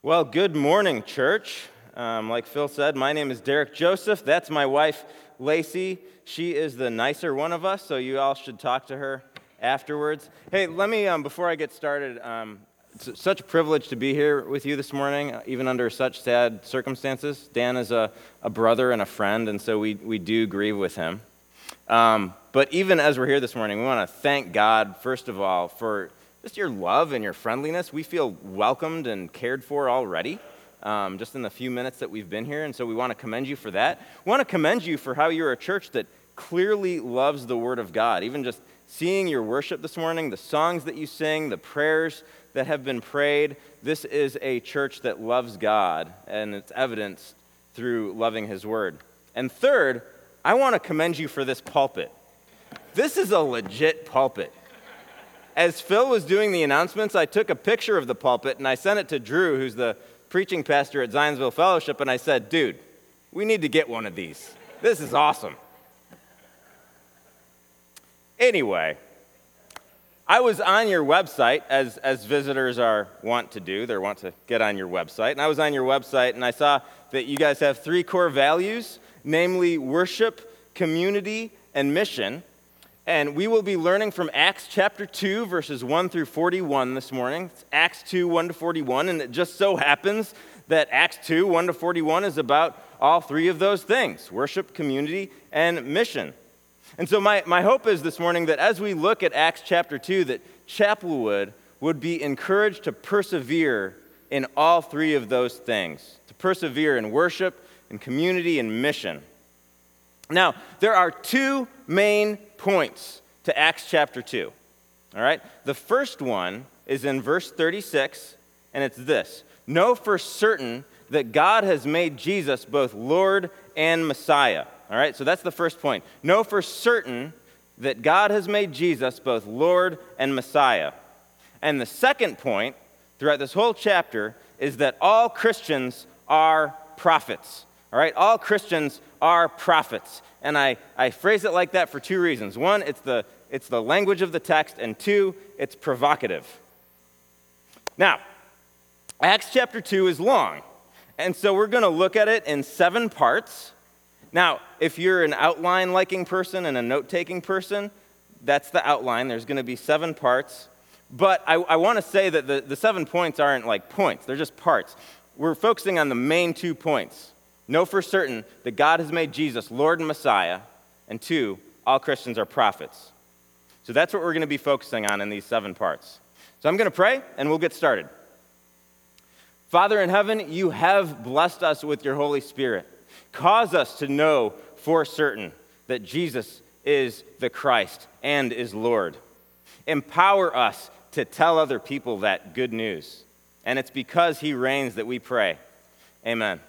Well, good morning, church. Um, like Phil said, my name is Derek Joseph. That's my wife, Lacey. She is the nicer one of us, so you all should talk to her afterwards. Hey, let me, um, before I get started, um, it's such a privilege to be here with you this morning, even under such sad circumstances. Dan is a, a brother and a friend, and so we, we do grieve with him. Um, but even as we're here this morning, we want to thank God, first of all, for just your love and your friendliness. We feel welcomed and cared for already. Um, just in the few minutes that we've been here. And so we want to commend you for that. We want to commend you for how you're a church that clearly loves the Word of God. Even just seeing your worship this morning, the songs that you sing, the prayers that have been prayed, this is a church that loves God, and it's evidenced through loving His Word. And third, I want to commend you for this pulpit. This is a legit pulpit as Phil was doing the announcements, I took a picture of the pulpit and I sent it to Drew, who's the preaching pastor at Zionsville Fellowship, and I said, dude, we need to get one of these. This is awesome. Anyway, I was on your website, as, as visitors are want to do. They want to get on your website. And I was on your website and I saw that you guys have three core values namely, worship, community, and mission. And we will be learning from Acts chapter 2, verses 1 through 41 this morning. It's Acts 2, 1 to 41. And it just so happens that Acts 2, 1 to 41 is about all three of those things worship, community, and mission. And so, my, my hope is this morning that as we look at Acts chapter 2, that Chapelwood would be encouraged to persevere in all three of those things to persevere in worship, in community, and mission. Now, there are two main points to Acts chapter 2. All right? The first one is in verse 36, and it's this Know for certain that God has made Jesus both Lord and Messiah. All right? So that's the first point. Know for certain that God has made Jesus both Lord and Messiah. And the second point throughout this whole chapter is that all Christians are prophets. All right? All Christians are prophets. And I, I phrase it like that for two reasons. One, it's the, it's the language of the text, and two, it's provocative. Now, Acts chapter 2 is long, and so we're going to look at it in seven parts. Now, if you're an outline liking person and a note taking person, that's the outline. There's going to be seven parts. But I, I want to say that the, the seven points aren't like points, they're just parts. We're focusing on the main two points Know for certain that God has made Jesus Lord and Messiah. And two, all Christians are prophets. So that's what we're going to be focusing on in these seven parts. So I'm going to pray and we'll get started. Father in heaven, you have blessed us with your Holy Spirit. Cause us to know for certain that Jesus is the Christ and is Lord. Empower us to tell other people that good news. And it's because he reigns that we pray. Amen.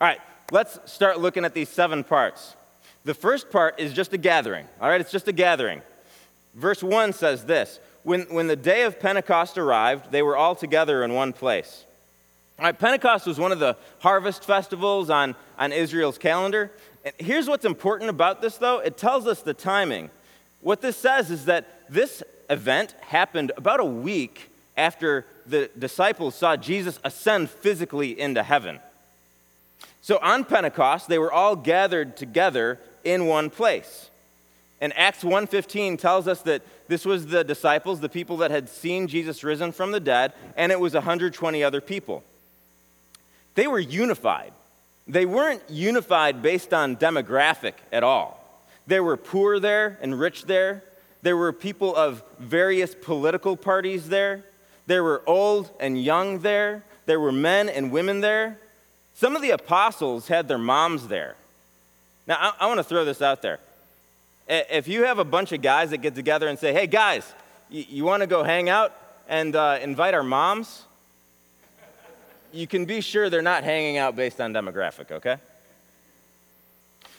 All right, let's start looking at these seven parts. The first part is just a gathering. All right, it's just a gathering. Verse 1 says this when, when the day of Pentecost arrived, they were all together in one place. All right, Pentecost was one of the harvest festivals on, on Israel's calendar. And here's what's important about this, though it tells us the timing. What this says is that this event happened about a week after the disciples saw Jesus ascend physically into heaven. So on Pentecost, they were all gathered together in one place. And Acts 1:15 tells us that this was the disciples, the people that had seen Jesus risen from the dead, and it was 120 other people. They were unified. They weren't unified based on demographic at all. There were poor there and rich there. There were people of various political parties there. There were old and young there. There were men and women there. Some of the apostles had their moms there. Now, I, I want to throw this out there. If you have a bunch of guys that get together and say, hey, guys, you, you want to go hang out and uh, invite our moms? You can be sure they're not hanging out based on demographic, okay?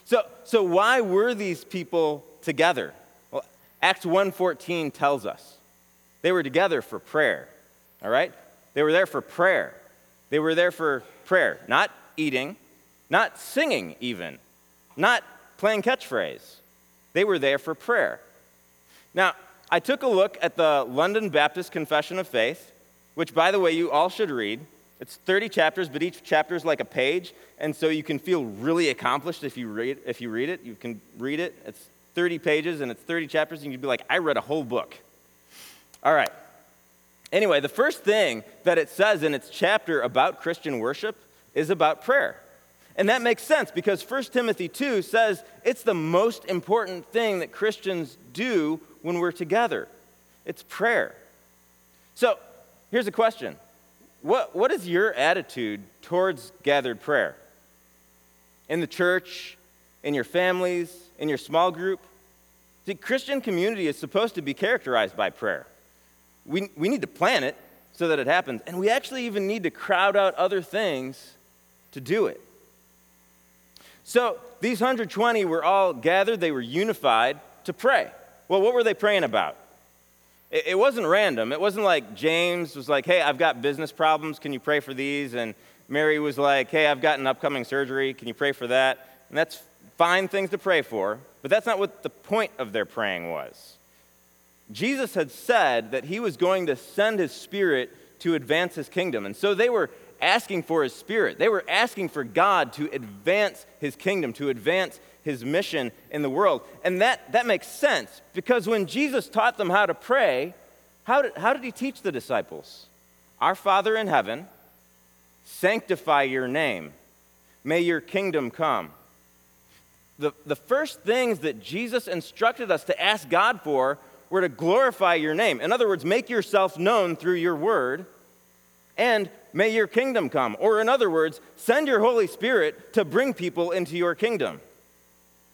So, so why were these people together? Well, Acts 1.14 tells us. They were together for prayer, all right? They were there for prayer. They were there for prayer, not eating, not singing even, not playing catchphrase. They were there for prayer. Now, I took a look at the London Baptist Confession of Faith, which, by the way, you all should read. It's 30 chapters, but each chapter is like a page, and so you can feel really accomplished if you read, if you read it. You can read it. It's 30 pages and it's 30 chapters, and you'd be like, I read a whole book. All right. Anyway, the first thing that it says in its chapter about Christian worship is about prayer. And that makes sense because 1 Timothy 2 says it's the most important thing that Christians do when we're together it's prayer. So here's a question what, what is your attitude towards gathered prayer? In the church, in your families, in your small group? The Christian community is supposed to be characterized by prayer. We, we need to plan it so that it happens, and we actually even need to crowd out other things to do it. So these 120 were all gathered, they were unified to pray. Well, what were they praying about? It, it wasn't random. It wasn't like James was like, hey, I've got business problems, can you pray for these? And Mary was like, hey, I've got an upcoming surgery, can you pray for that? And that's fine things to pray for, but that's not what the point of their praying was. Jesus had said that he was going to send his spirit to advance his kingdom. And so they were asking for his spirit. They were asking for God to advance his kingdom, to advance his mission in the world. And that, that makes sense because when Jesus taught them how to pray, how did, how did he teach the disciples? Our Father in heaven, sanctify your name. May your kingdom come. The, the first things that Jesus instructed us to ask God for were to glorify your name. In other words, make yourself known through your word and may your kingdom come. Or, in other words, send your Holy Spirit to bring people into your kingdom.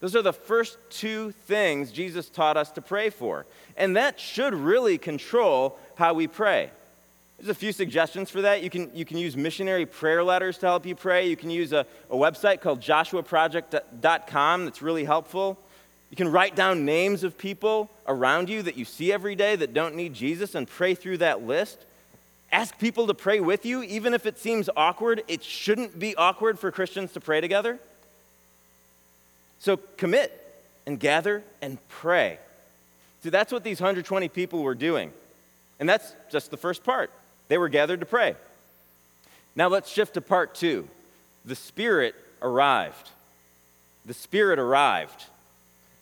Those are the first two things Jesus taught us to pray for. And that should really control how we pray. There's a few suggestions for that. You can, you can use missionary prayer letters to help you pray. You can use a, a website called joshuaproject.com that's really helpful. You can write down names of people around you that you see every day that don't need Jesus and pray through that list. Ask people to pray with you, even if it seems awkward. It shouldn't be awkward for Christians to pray together. So commit and gather and pray. See, that's what these 120 people were doing. And that's just the first part. They were gathered to pray. Now let's shift to part two. The Spirit arrived. The Spirit arrived.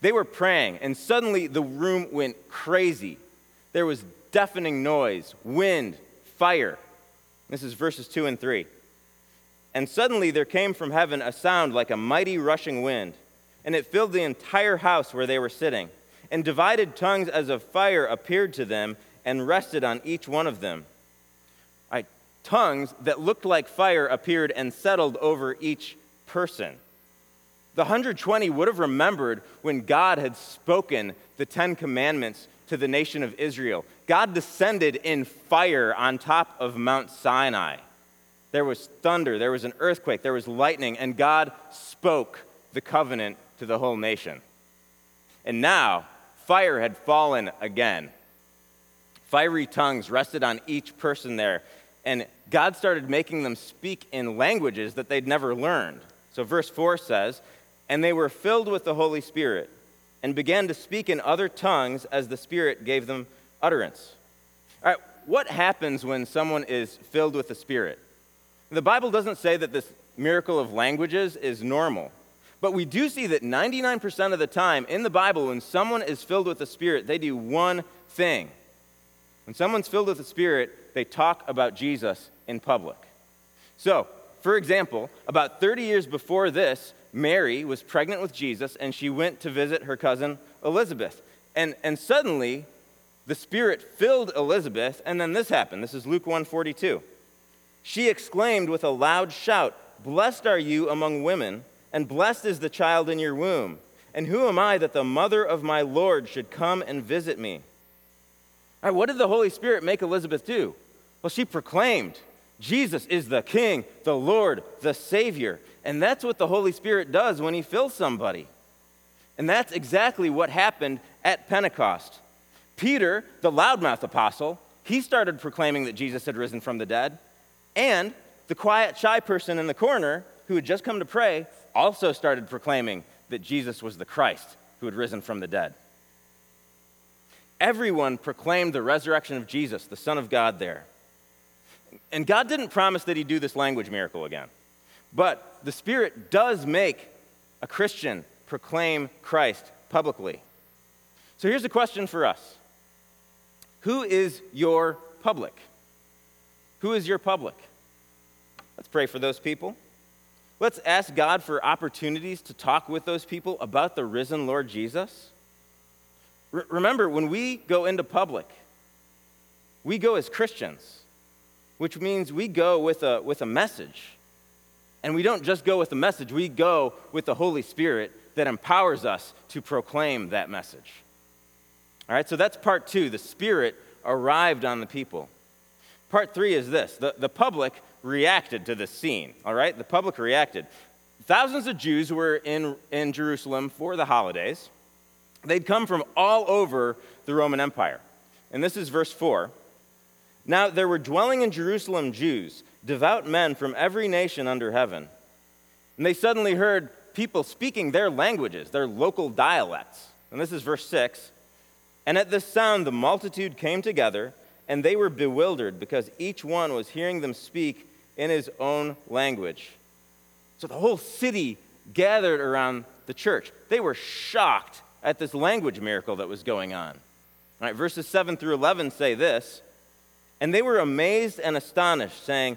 They were praying, and suddenly the room went crazy. There was deafening noise, wind, fire. This is verses 2 and 3. And suddenly there came from heaven a sound like a mighty rushing wind, and it filled the entire house where they were sitting. And divided tongues as of fire appeared to them and rested on each one of them. Right, tongues that looked like fire appeared and settled over each person. The 120 would have remembered when God had spoken the Ten Commandments to the nation of Israel. God descended in fire on top of Mount Sinai. There was thunder, there was an earthquake, there was lightning, and God spoke the covenant to the whole nation. And now, fire had fallen again. Fiery tongues rested on each person there, and God started making them speak in languages that they'd never learned. So, verse 4 says, and they were filled with the Holy Spirit and began to speak in other tongues as the Spirit gave them utterance. All right, what happens when someone is filled with the Spirit? The Bible doesn't say that this miracle of languages is normal, but we do see that 99% of the time in the Bible, when someone is filled with the Spirit, they do one thing. When someone's filled with the Spirit, they talk about Jesus in public. So, for example, about 30 years before this, Mary was pregnant with Jesus and she went to visit her cousin Elizabeth. And, and suddenly, the Spirit filled Elizabeth, and then this happened. This is Luke 142. She exclaimed with a loud shout, Blessed are you among women, and blessed is the child in your womb. And who am I that the mother of my Lord should come and visit me? All right, what did the Holy Spirit make Elizabeth do? Well, she proclaimed, Jesus is the King, the Lord, the Savior. And that's what the Holy Spirit does when He fills somebody. And that's exactly what happened at Pentecost. Peter, the loudmouth apostle, he started proclaiming that Jesus had risen from the dead. And the quiet, shy person in the corner who had just come to pray also started proclaiming that Jesus was the Christ who had risen from the dead. Everyone proclaimed the resurrection of Jesus, the Son of God, there. And God didn't promise that He'd do this language miracle again. But the Spirit does make a Christian proclaim Christ publicly. So here's a question for us Who is your public? Who is your public? Let's pray for those people. Let's ask God for opportunities to talk with those people about the risen Lord Jesus. R- remember, when we go into public, we go as Christians, which means we go with a, with a message. And we don't just go with the message, we go with the Holy Spirit that empowers us to proclaim that message. All right, so that's part two. The Spirit arrived on the people. Part three is this the, the public reacted to this scene, all right? The public reacted. Thousands of Jews were in, in Jerusalem for the holidays. They'd come from all over the Roman Empire. And this is verse 4. Now there were dwelling in Jerusalem Jews, devout men from every nation under heaven. And they suddenly heard people speaking their languages, their local dialects. And this is verse 6. And at this sound, the multitude came together, and they were bewildered because each one was hearing them speak in his own language. So the whole city gathered around the church. They were shocked at this language miracle that was going on. All right, verses 7 through 11 say this And they were amazed and astonished, saying,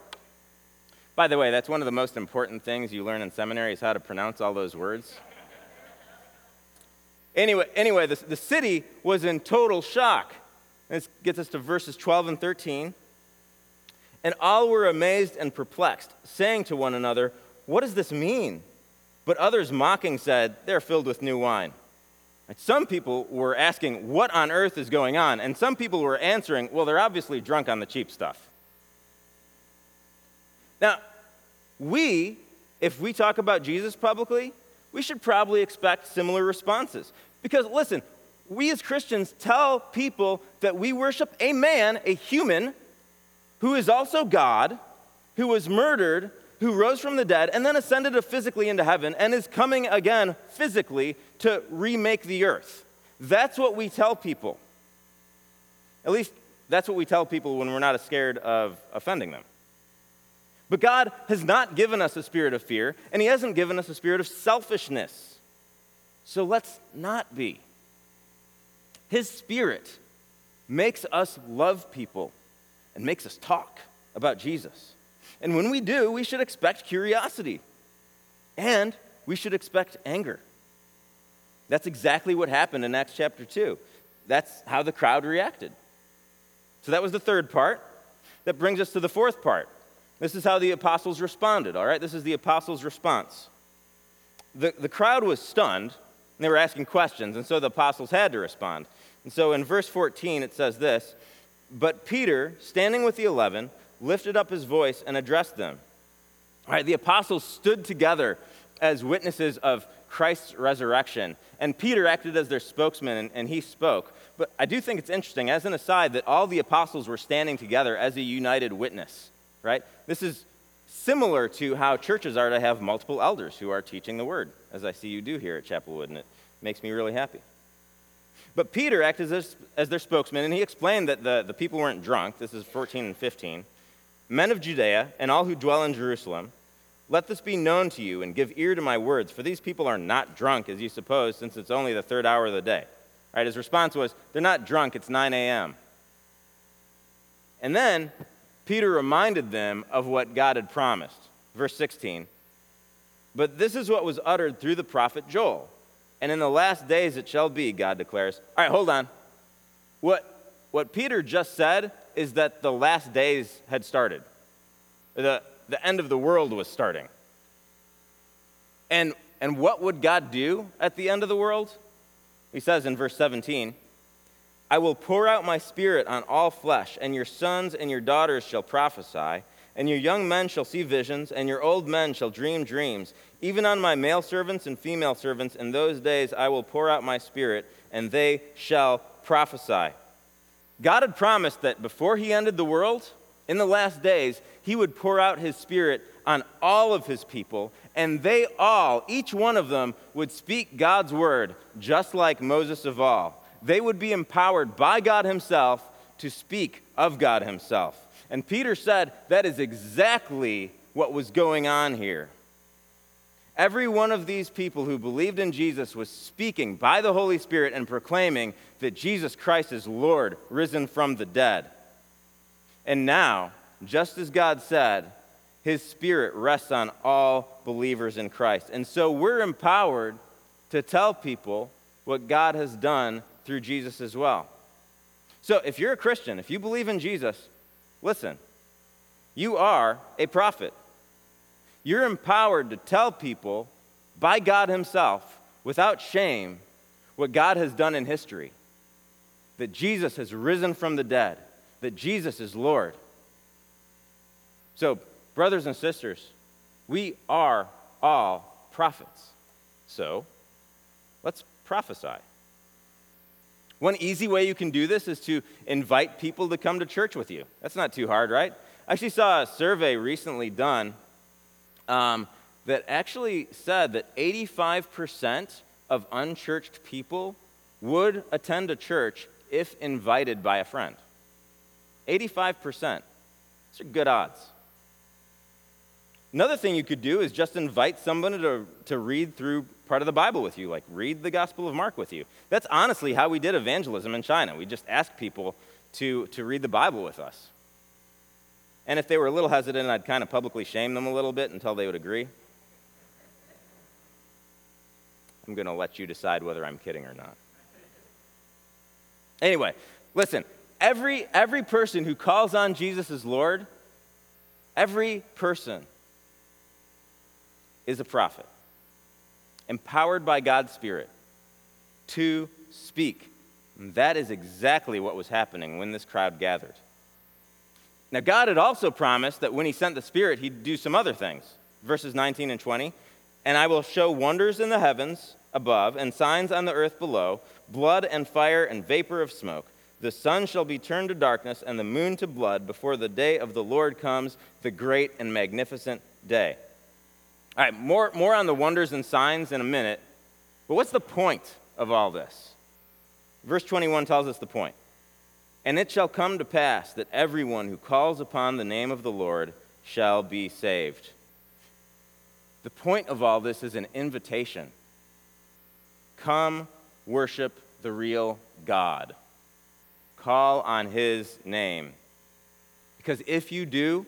By the way, that's one of the most important things you learn in seminary is how to pronounce all those words. Anyway, anyway the, the city was in total shock. This gets us to verses 12 and 13. And all were amazed and perplexed, saying to one another, What does this mean? But others mocking said, They're filled with new wine. And some people were asking, What on earth is going on? And some people were answering, Well, they're obviously drunk on the cheap stuff. Now, we, if we talk about Jesus publicly, we should probably expect similar responses. Because listen, we as Christians tell people that we worship a man, a human, who is also God, who was murdered, who rose from the dead, and then ascended physically into heaven, and is coming again physically to remake the earth. That's what we tell people. At least that's what we tell people when we're not scared of offending them. But God has not given us a spirit of fear, and He hasn't given us a spirit of selfishness. So let's not be. His spirit makes us love people and makes us talk about Jesus. And when we do, we should expect curiosity and we should expect anger. That's exactly what happened in Acts chapter 2. That's how the crowd reacted. So that was the third part. That brings us to the fourth part. This is how the apostles responded, all right? This is the apostles' response. The, the crowd was stunned, and they were asking questions, and so the apostles had to respond. And so in verse 14, it says this But Peter, standing with the eleven, lifted up his voice and addressed them. All right, the apostles stood together as witnesses of Christ's resurrection. And Peter acted as their spokesman, and, and, he spoke. But I do think it's interesting, as an aside, that all the apostles were standing together as a united witness right? This is similar to how churches are to have multiple elders who are teaching the word, as I see you do here at Chapelwood, and it makes me really happy. But Peter acted as, as their spokesman, and he explained that the, the people weren't drunk. This is 14 and 15. Men of Judea and all who dwell in Jerusalem, let this be known to you and give ear to my words, for these people are not drunk, as you suppose, since it's only the third hour of the day. Right? his response was, They're not drunk, it's 9 a.m. And then Peter reminded them of what God had promised. Verse 16. But this is what was uttered through the prophet Joel. And in the last days it shall be, God declares. All right, hold on. What, what Peter just said is that the last days had started, the, the end of the world was starting. And, and what would God do at the end of the world? He says in verse 17 I will pour out my spirit on all flesh, and your sons and your daughters shall prophesy, And your young men shall see visions, and your old men shall dream dreams. Even on my male servants and female servants, in those days I will pour out my spirit, and they shall prophesy. God had promised that before he ended the world, in the last days, he would pour out his spirit on all of his people, and they all, each one of them, would speak God's word, just like Moses of all. They would be empowered by God himself to speak of God himself. And Peter said that is exactly what was going on here. Every one of these people who believed in Jesus was speaking by the Holy Spirit and proclaiming that Jesus Christ is Lord, risen from the dead. And now, just as God said, his spirit rests on all believers in Christ. And so we're empowered to tell people what God has done through Jesus as well. So if you're a Christian, if you believe in Jesus, Listen, you are a prophet. You're empowered to tell people by God Himself, without shame, what God has done in history. That Jesus has risen from the dead, that Jesus is Lord. So, brothers and sisters, we are all prophets. So, let's prophesy. One easy way you can do this is to invite people to come to church with you. That's not too hard, right? I actually saw a survey recently done um, that actually said that 85% of unchurched people would attend a church if invited by a friend. 85%. These are good odds. Another thing you could do is just invite someone to, to read through part of the Bible with you, like read the Gospel of Mark with you. That's honestly how we did evangelism in China. We just asked people to, to read the Bible with us. And if they were a little hesitant, I'd kind of publicly shame them a little bit until they would agree. I'm going to let you decide whether I'm kidding or not. Anyway, listen, every, every person who calls on Jesus as Lord, every person is a prophet, empowered by God's Spirit to speak. And that is exactly what was happening when this crowd gathered. Now, God had also promised that when He sent the Spirit, He'd do some other things. Verses 19 and 20 And I will show wonders in the heavens above and signs on the earth below blood and fire and vapor of smoke. The sun shall be turned to darkness and the moon to blood before the day of the Lord comes, the great and magnificent day. All right, more, more on the wonders and signs in a minute. But what's the point of all this? Verse 21 tells us the point. And it shall come to pass that everyone who calls upon the name of the Lord shall be saved. The point of all this is an invitation. Come worship the real God. Call on his name. Because if you do,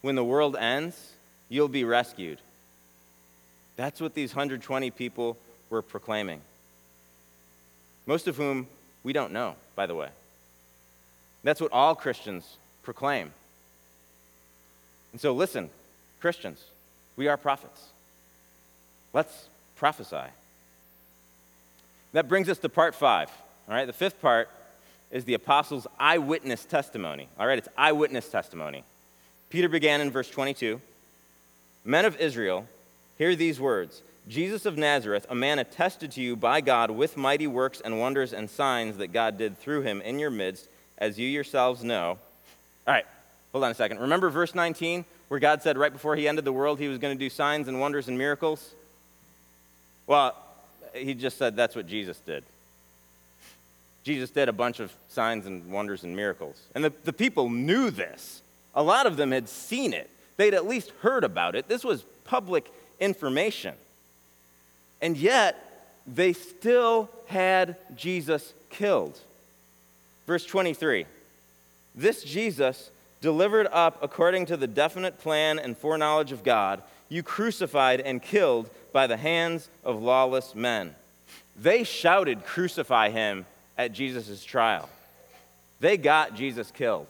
when the world ends, you'll be rescued. That's what these 120 people were proclaiming. Most of whom we don't know, by the way. That's what all Christians proclaim. And so, listen, Christians, we are prophets. Let's prophesy. That brings us to part five. All right, the fifth part is the apostles' eyewitness testimony. All right, it's eyewitness testimony. Peter began in verse 22 Men of Israel, Hear these words Jesus of Nazareth, a man attested to you by God with mighty works and wonders and signs that God did through him in your midst, as you yourselves know. All right, hold on a second. Remember verse 19, where God said right before he ended the world he was going to do signs and wonders and miracles? Well, he just said that's what Jesus did. Jesus did a bunch of signs and wonders and miracles. And the, the people knew this. A lot of them had seen it, they'd at least heard about it. This was public information. And yet, they still had Jesus killed. Verse 23 This Jesus, delivered up according to the definite plan and foreknowledge of God, you crucified and killed by the hands of lawless men. They shouted, Crucify him at Jesus' trial. They got Jesus killed.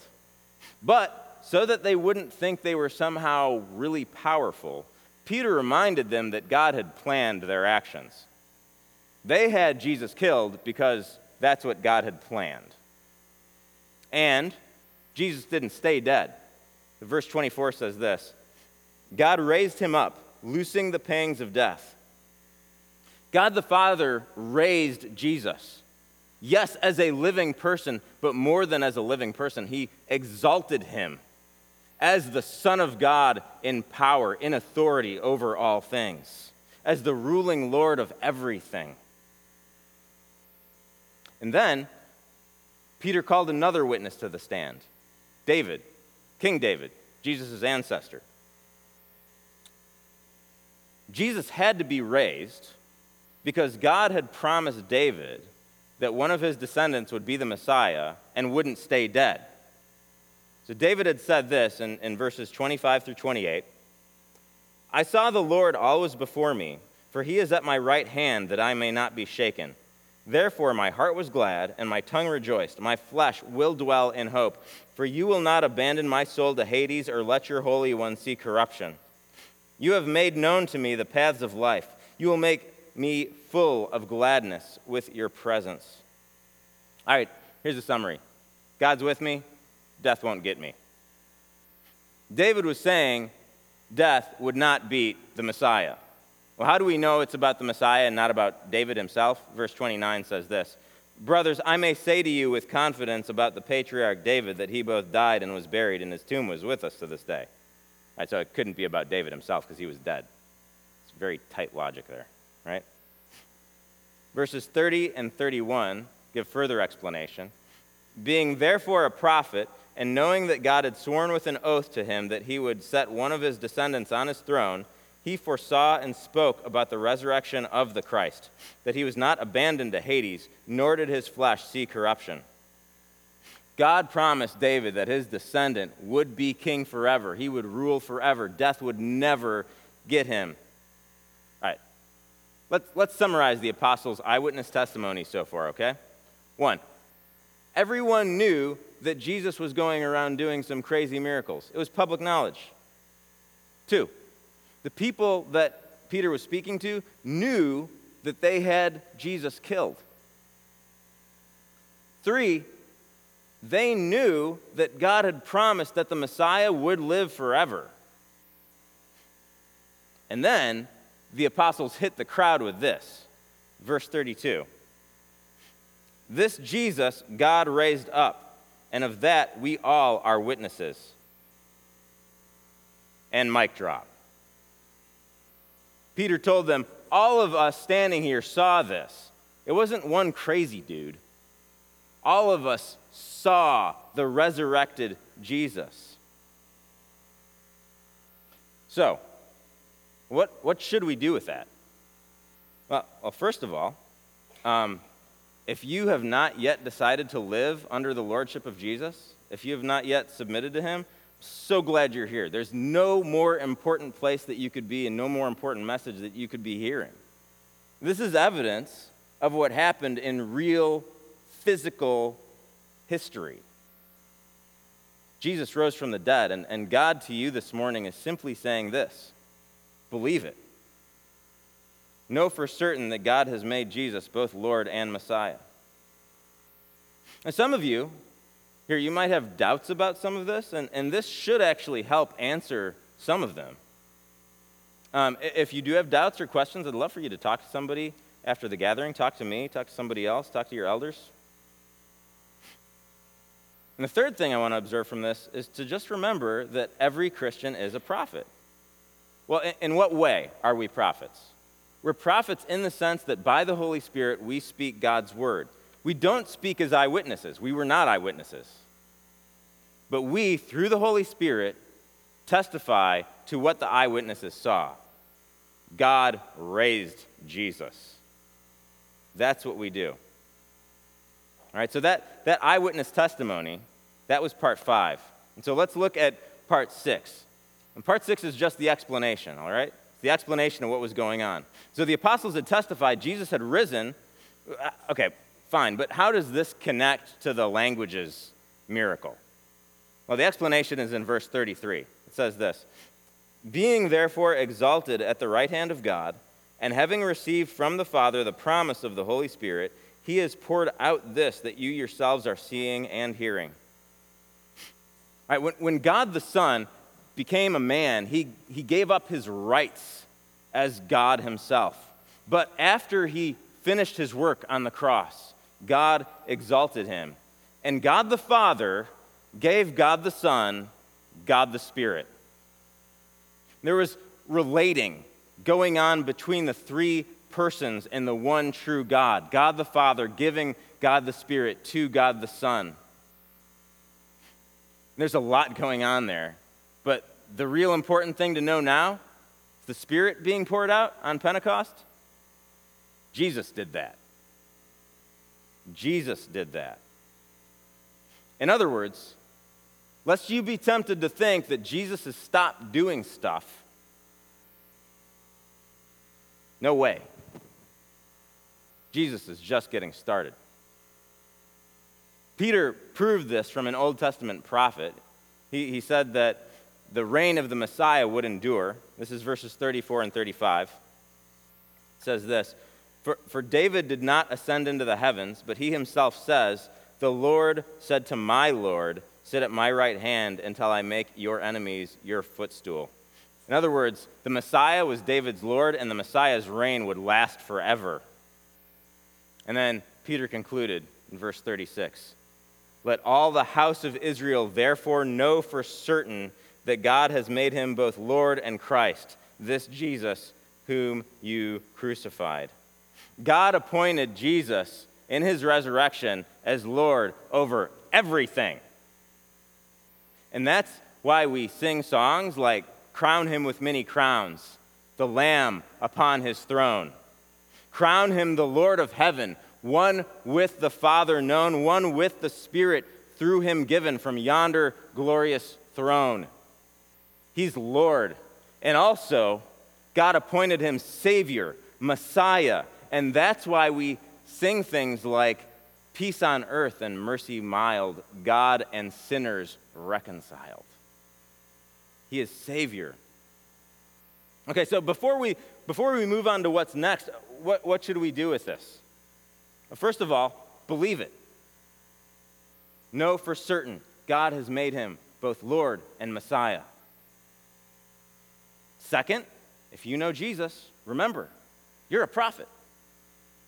But so that they wouldn't think they were somehow really powerful, Peter reminded them that God had planned their actions. They had Jesus killed because that's what God had planned. And Jesus didn't stay dead. Verse 24 says this God raised him up, loosing the pangs of death. God the Father raised Jesus. Yes, as a living person, but more than as a living person, he exalted him as the Son of God in power, in authority over all things, as the ruling Lord of everything. And then Peter called another witness to the stand David, King David, Jesus' ancestor. Jesus had to be raised because God had promised David that one of his descendants would be the Messiah and wouldn't stay dead. So David had said this in, in verses 25 through 28 I saw the Lord always before me, for he is at my right hand that I may not be shaken. Therefore, my heart was glad, and my tongue rejoiced. My flesh will dwell in hope. For you will not abandon my soul to Hades, or let your Holy One see corruption. You have made known to me the paths of life. You will make me full of gladness with your presence. All right, here's a summary God's with me, death won't get me. David was saying death would not beat the Messiah. Well, how do we know it's about the Messiah and not about David himself? Verse 29 says this Brothers, I may say to you with confidence about the patriarch David that he both died and was buried, and his tomb was with us to this day. Right, so it couldn't be about David himself because he was dead. It's very tight logic there, right? Verses 30 and 31 give further explanation. Being therefore a prophet, and knowing that God had sworn with an oath to him that he would set one of his descendants on his throne, he foresaw and spoke about the resurrection of the Christ, that he was not abandoned to Hades, nor did his flesh see corruption. God promised David that his descendant would be king forever. He would rule forever. Death would never get him. All right, let's, let's summarize the apostles' eyewitness testimony so far, okay? One, everyone knew that Jesus was going around doing some crazy miracles, it was public knowledge. Two, the people that Peter was speaking to knew that they had Jesus killed. Three, they knew that God had promised that the Messiah would live forever. And then the apostles hit the crowd with this. Verse 32. This Jesus God raised up, and of that we all are witnesses. And mic drop. Peter told them, All of us standing here saw this. It wasn't one crazy dude. All of us saw the resurrected Jesus. So, what, what should we do with that? Well, well first of all, um, if you have not yet decided to live under the lordship of Jesus, if you have not yet submitted to him, so glad you're here. There's no more important place that you could be and no more important message that you could be hearing. This is evidence of what happened in real physical history. Jesus rose from the dead, and, and God to you this morning is simply saying this believe it. Know for certain that God has made Jesus both Lord and Messiah. And some of you, here, you might have doubts about some of this, and, and this should actually help answer some of them. Um, if you do have doubts or questions, I'd love for you to talk to somebody after the gathering. Talk to me, talk to somebody else, talk to your elders. And the third thing I want to observe from this is to just remember that every Christian is a prophet. Well, in, what way are we prophets? We're prophets in the sense that by the Holy Spirit we speak God's word. We don't speak as eyewitnesses. We were not eyewitnesses. But we, through the Holy Spirit, testify to what the eyewitnesses saw. God raised Jesus. That's what we do. All right, so that, that eyewitness testimony that was part five. And so let's look at part six. And part six is just the explanation, all right? The explanation of what was going on. So the apostles had testified Jesus had risen. Uh, okay, fine, but how does this connect to the languages miracle? Well, the explanation is in verse 33. It says this Being therefore exalted at the right hand of God, and having received from the Father the promise of the Holy Spirit, he has poured out this that you yourselves are seeing and hearing. Right, when, when God the Son became a man, he, he gave up his rights as God himself. But after he finished his work on the cross, God exalted him. And God the Father gave God the Son God the Spirit. There was relating going on between the three persons in the one true God God the Father giving God the Spirit to God the Son. There's a lot going on there, the real important thing to know now is the Spirit being poured out on Pentecost. Jesus did that. Jesus did that. In other words, lest you be tempted to think that Jesus has stopped doing stuff, no way. Jesus is just getting started. Peter proved this from an Old Testament prophet. He, he said that the reign of the Messiah would endure. This is verses 34 and 35. It says this for, for David did not ascend into the heavens, but he himself says, The Lord said to my Lord, Sit at my right hand until I make your enemies your footstool. In other words, the Messiah was David's Lord, and the Messiah's reign would last forever. And then Peter concluded in verse 36 Let all the house of Israel therefore know for certain that God has made him both Lord and Christ, this Jesus whom you crucified. God appointed Jesus in his resurrection as Lord over everything. And that's why we sing songs like Crown Him with Many Crowns, the Lamb upon his throne. Crown Him the Lord of heaven, one with the Father known, one with the Spirit through Him given from yonder glorious throne. He's Lord. And also, God appointed Him Savior, Messiah, and that's why we sing things like peace on earth and mercy mild, God and sinners reconciled. He is Savior. Okay, so before we, before we move on to what's next, what, what should we do with this? First of all, believe it. Know for certain God has made him both Lord and Messiah. Second, if you know Jesus, remember, you're a prophet.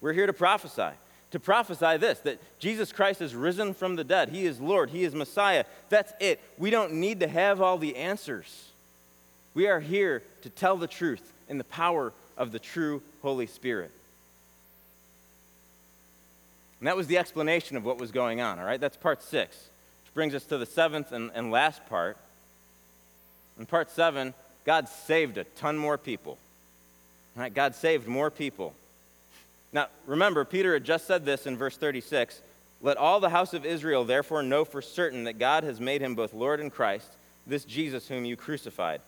We're here to prophesy. To prophesy this that Jesus Christ is risen from the dead. He is Lord. He is Messiah. That's it. We don't need to have all the answers. We are here to tell the truth in the power of the true Holy Spirit. And that was the explanation of what was going on, all right? That's part six, which brings us to the seventh and, and last part. In part seven, God saved a ton more people. Right? God saved more people. Now, remember, Peter had just said this in verse 36 Let all the house of Israel therefore know for certain that God has made him both Lord and Christ, this Jesus whom you crucified.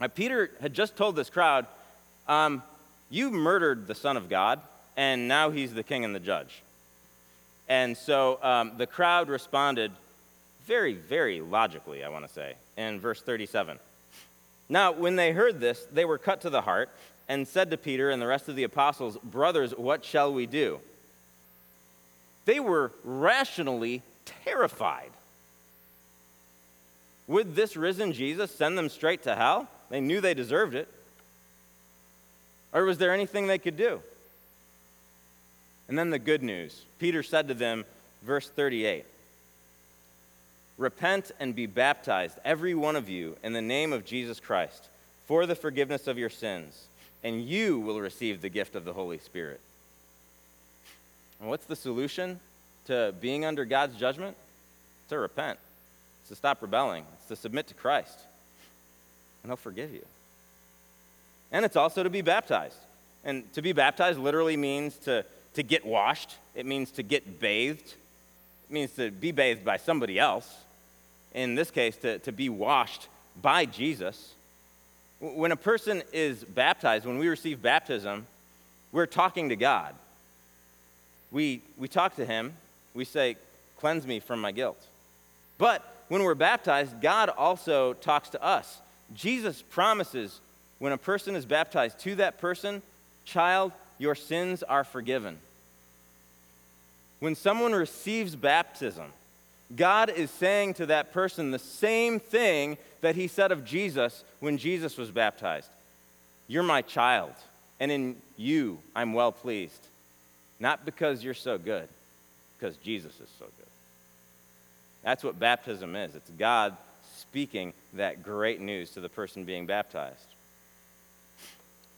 Now, Peter had just told this crowd, um, You murdered the Son of God, and now he's the king and the judge. And so um, the crowd responded very, very logically, I want to say, in verse 37. Now, when they heard this, they were cut to the heart and said to Peter and the rest of the apostles, Brothers, what shall we do? They were rationally terrified. Would this risen Jesus send them straight to hell? They knew they deserved it. Or was there anything they could do? And then the good news Peter said to them, verse 38 Repent and be baptized, every one of you, in the name of Jesus Christ, for the forgiveness of your sins and you will receive the gift of the Holy Spirit. And what's the solution to being under God's judgment? To repent, it's to stop rebelling, it's to submit to Christ, and He'll forgive you. And it's also to be baptized. And to be baptized literally means to, to get washed, it means to get bathed, it means to be bathed by somebody else. In this case, to, to be washed by Jesus. When a person is baptized, when we receive baptism, we're talking to God. We, we talk to Him, we say, Cleanse me from my guilt. But when we're baptized, God also talks to us. Jesus promises when a person is baptized to that person, Child, your sins are forgiven. When someone receives baptism, God is saying to that person the same thing that he said of Jesus when Jesus was baptized You're my child, and in you I'm well pleased. Not because you're so good, because Jesus is so good. That's what baptism is it's God speaking that great news to the person being baptized.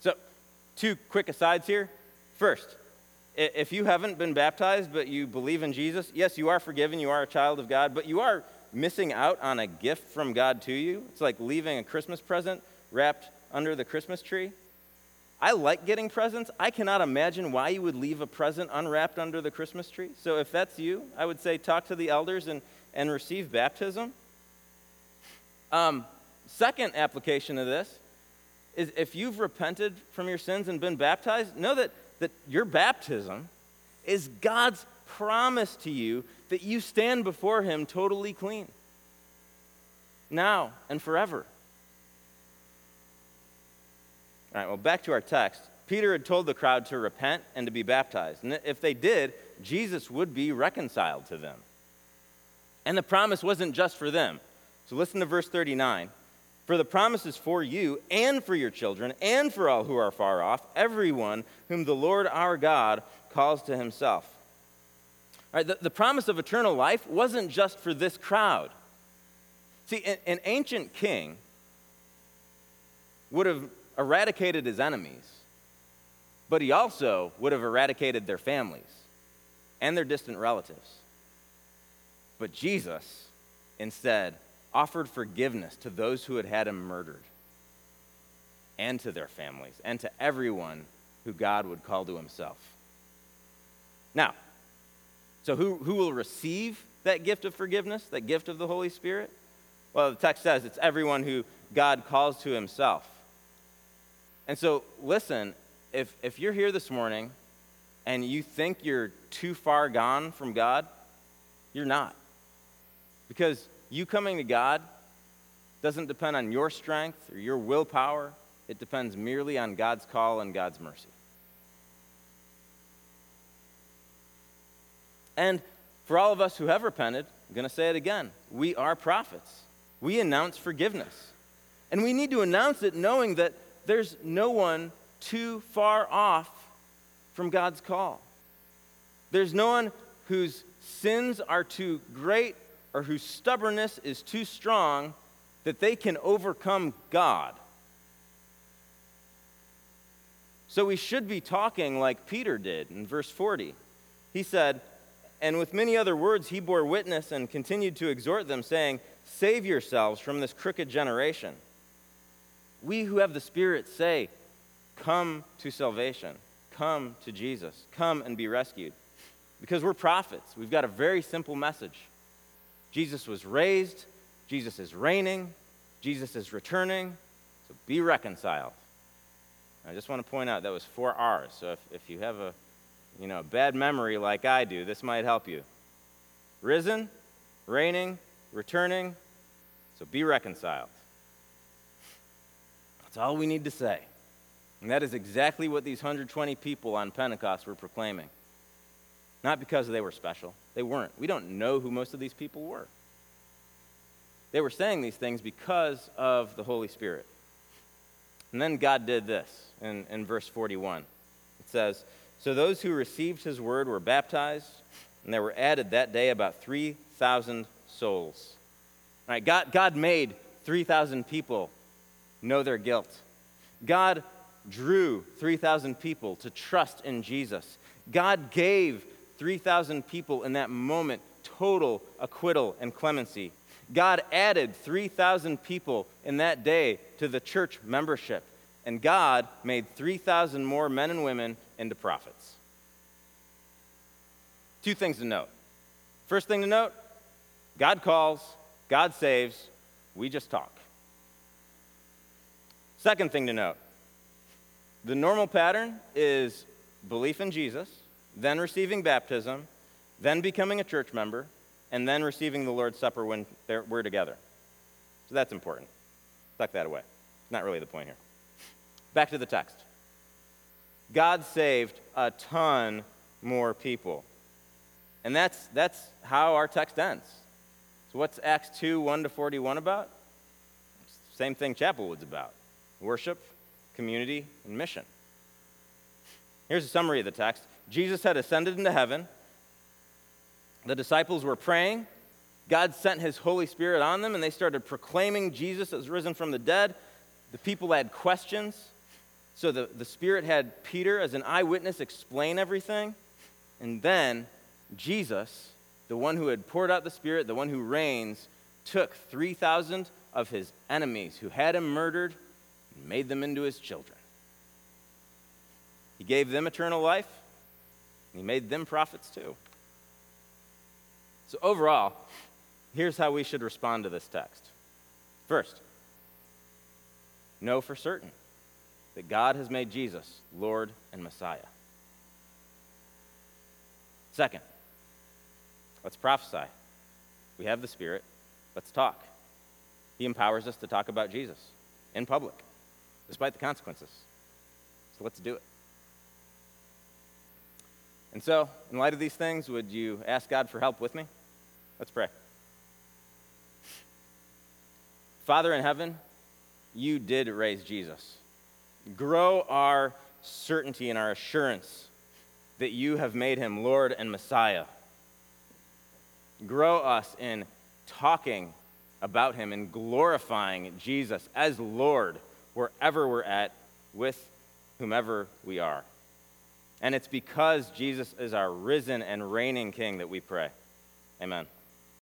So, two quick asides here. First, if you haven't been baptized but you believe in Jesus, yes, you are forgiven, you are a child of God, but you are missing out on a gift from God to you. It's like leaving a Christmas present wrapped under the Christmas tree. I like getting presents. I cannot imagine why you would leave a present unwrapped under the Christmas tree. So if that's you, I would say talk to the elders and, and receive baptism. Um, second application of this is if you've repented from your sins and been baptized, know that that your baptism is God's promise to you that you stand before Him totally clean, now and forever. All right, well, back to our text. Peter had told the crowd to repent and to be baptized. And if they did, Jesus would be reconciled to them. And the promise wasn't just for them. So listen to verse 39. For the promise is for you and for your children and for all who are far off, everyone whom the Lord our God calls to himself. All right, the, the promise of eternal life wasn't just for this crowd. See, an, an ancient king would have eradicated his enemies, but he also would have eradicated their families and their distant relatives. But Jesus, instead, offered forgiveness to those who had had him murdered, and to their families, and to everyone who God would call to himself. Now, so who, who will receive that gift of forgiveness, that gift of the Holy Spirit? Well, the text says it's everyone who God calls to himself. And so, listen, if, if you're here this morning and you think you're too far gone from God, you're not. Because you coming to God doesn't depend on your strength or your willpower, it depends merely on God's call and God's mercy. And for all of us who have repented, I'm going to say it again we are prophets. We announce forgiveness. And we need to announce it knowing that there's no one too far off from God's call. There's no one whose sins are too great or whose stubbornness is too strong that they can overcome God. So we should be talking like Peter did in verse 40. He said, And with many other words he bore witness and continued to exhort them, saying, Save yourselves from this crooked generation. We who have the Spirit say, Come to salvation. Come to Jesus. Come and be rescued. Because we're prophets. We've got a very simple message. Jesus was raised, Jesus is reigning, Jesus is returning, so be reconciled. I just want to point out that was four R's. So if, if you have a you know, a bad memory like I do, this might help you. Risen, reigning, returning, so be reconciled. That's all we need to say. And that is exactly what these 120 people on Pentecost were proclaiming. Not because they were special. They weren't. We don't know who most of these people were. They were saying these things because of the Holy Spirit. And then God did this in, in verse 41. It says, So those who received his word were baptized, and there were added that day about 3,000 souls. All right, God, God made 3,000 people know their guilt. God drew 3,000 people to trust in Jesus. God gave 3,000 people in that moment total acquittal and clemency. God added 3,000 people in that day to the church membership, and God made 3,000 more men and women into prophets. Two things to note. First thing to note God calls, God saves, we just talk. Second thing to note the normal pattern is belief in Jesus, then receiving baptism, then becoming a church member, and then receiving the Lord's Supper when we're together. So that's important. Tuck that away. Not really the point here. Back to the text. God saved a ton more people. And that's, that's how our text ends. So, what's Acts 2 1 to 41 about? Same thing Chapelwood's about worship, community, and mission. Here's a summary of the text Jesus had ascended into heaven. The disciples were praying. God sent his Holy Spirit on them, and they started proclaiming Jesus as risen from the dead. The people had questions. So the, the Spirit had Peter as an eyewitness explain everything. And then Jesus, the one who had poured out the Spirit, the one who reigns, took 3,000 of his enemies who had him murdered and made them into his children. He gave them eternal life, and he made them prophets too. So, overall, here's how we should respond to this text. First, know for certain that God has made Jesus Lord and Messiah. Second, let's prophesy. We have the Spirit, let's talk. He empowers us to talk about Jesus in public, despite the consequences. So let's do it. And so, in light of these things, would you ask God for help with me? Let's pray. Father in heaven, you did raise Jesus. Grow our certainty and our assurance that you have made him Lord and Messiah. Grow us in talking about him and glorifying Jesus as Lord wherever we're at with whomever we are. And it's because Jesus is our risen and reigning King that we pray. Amen.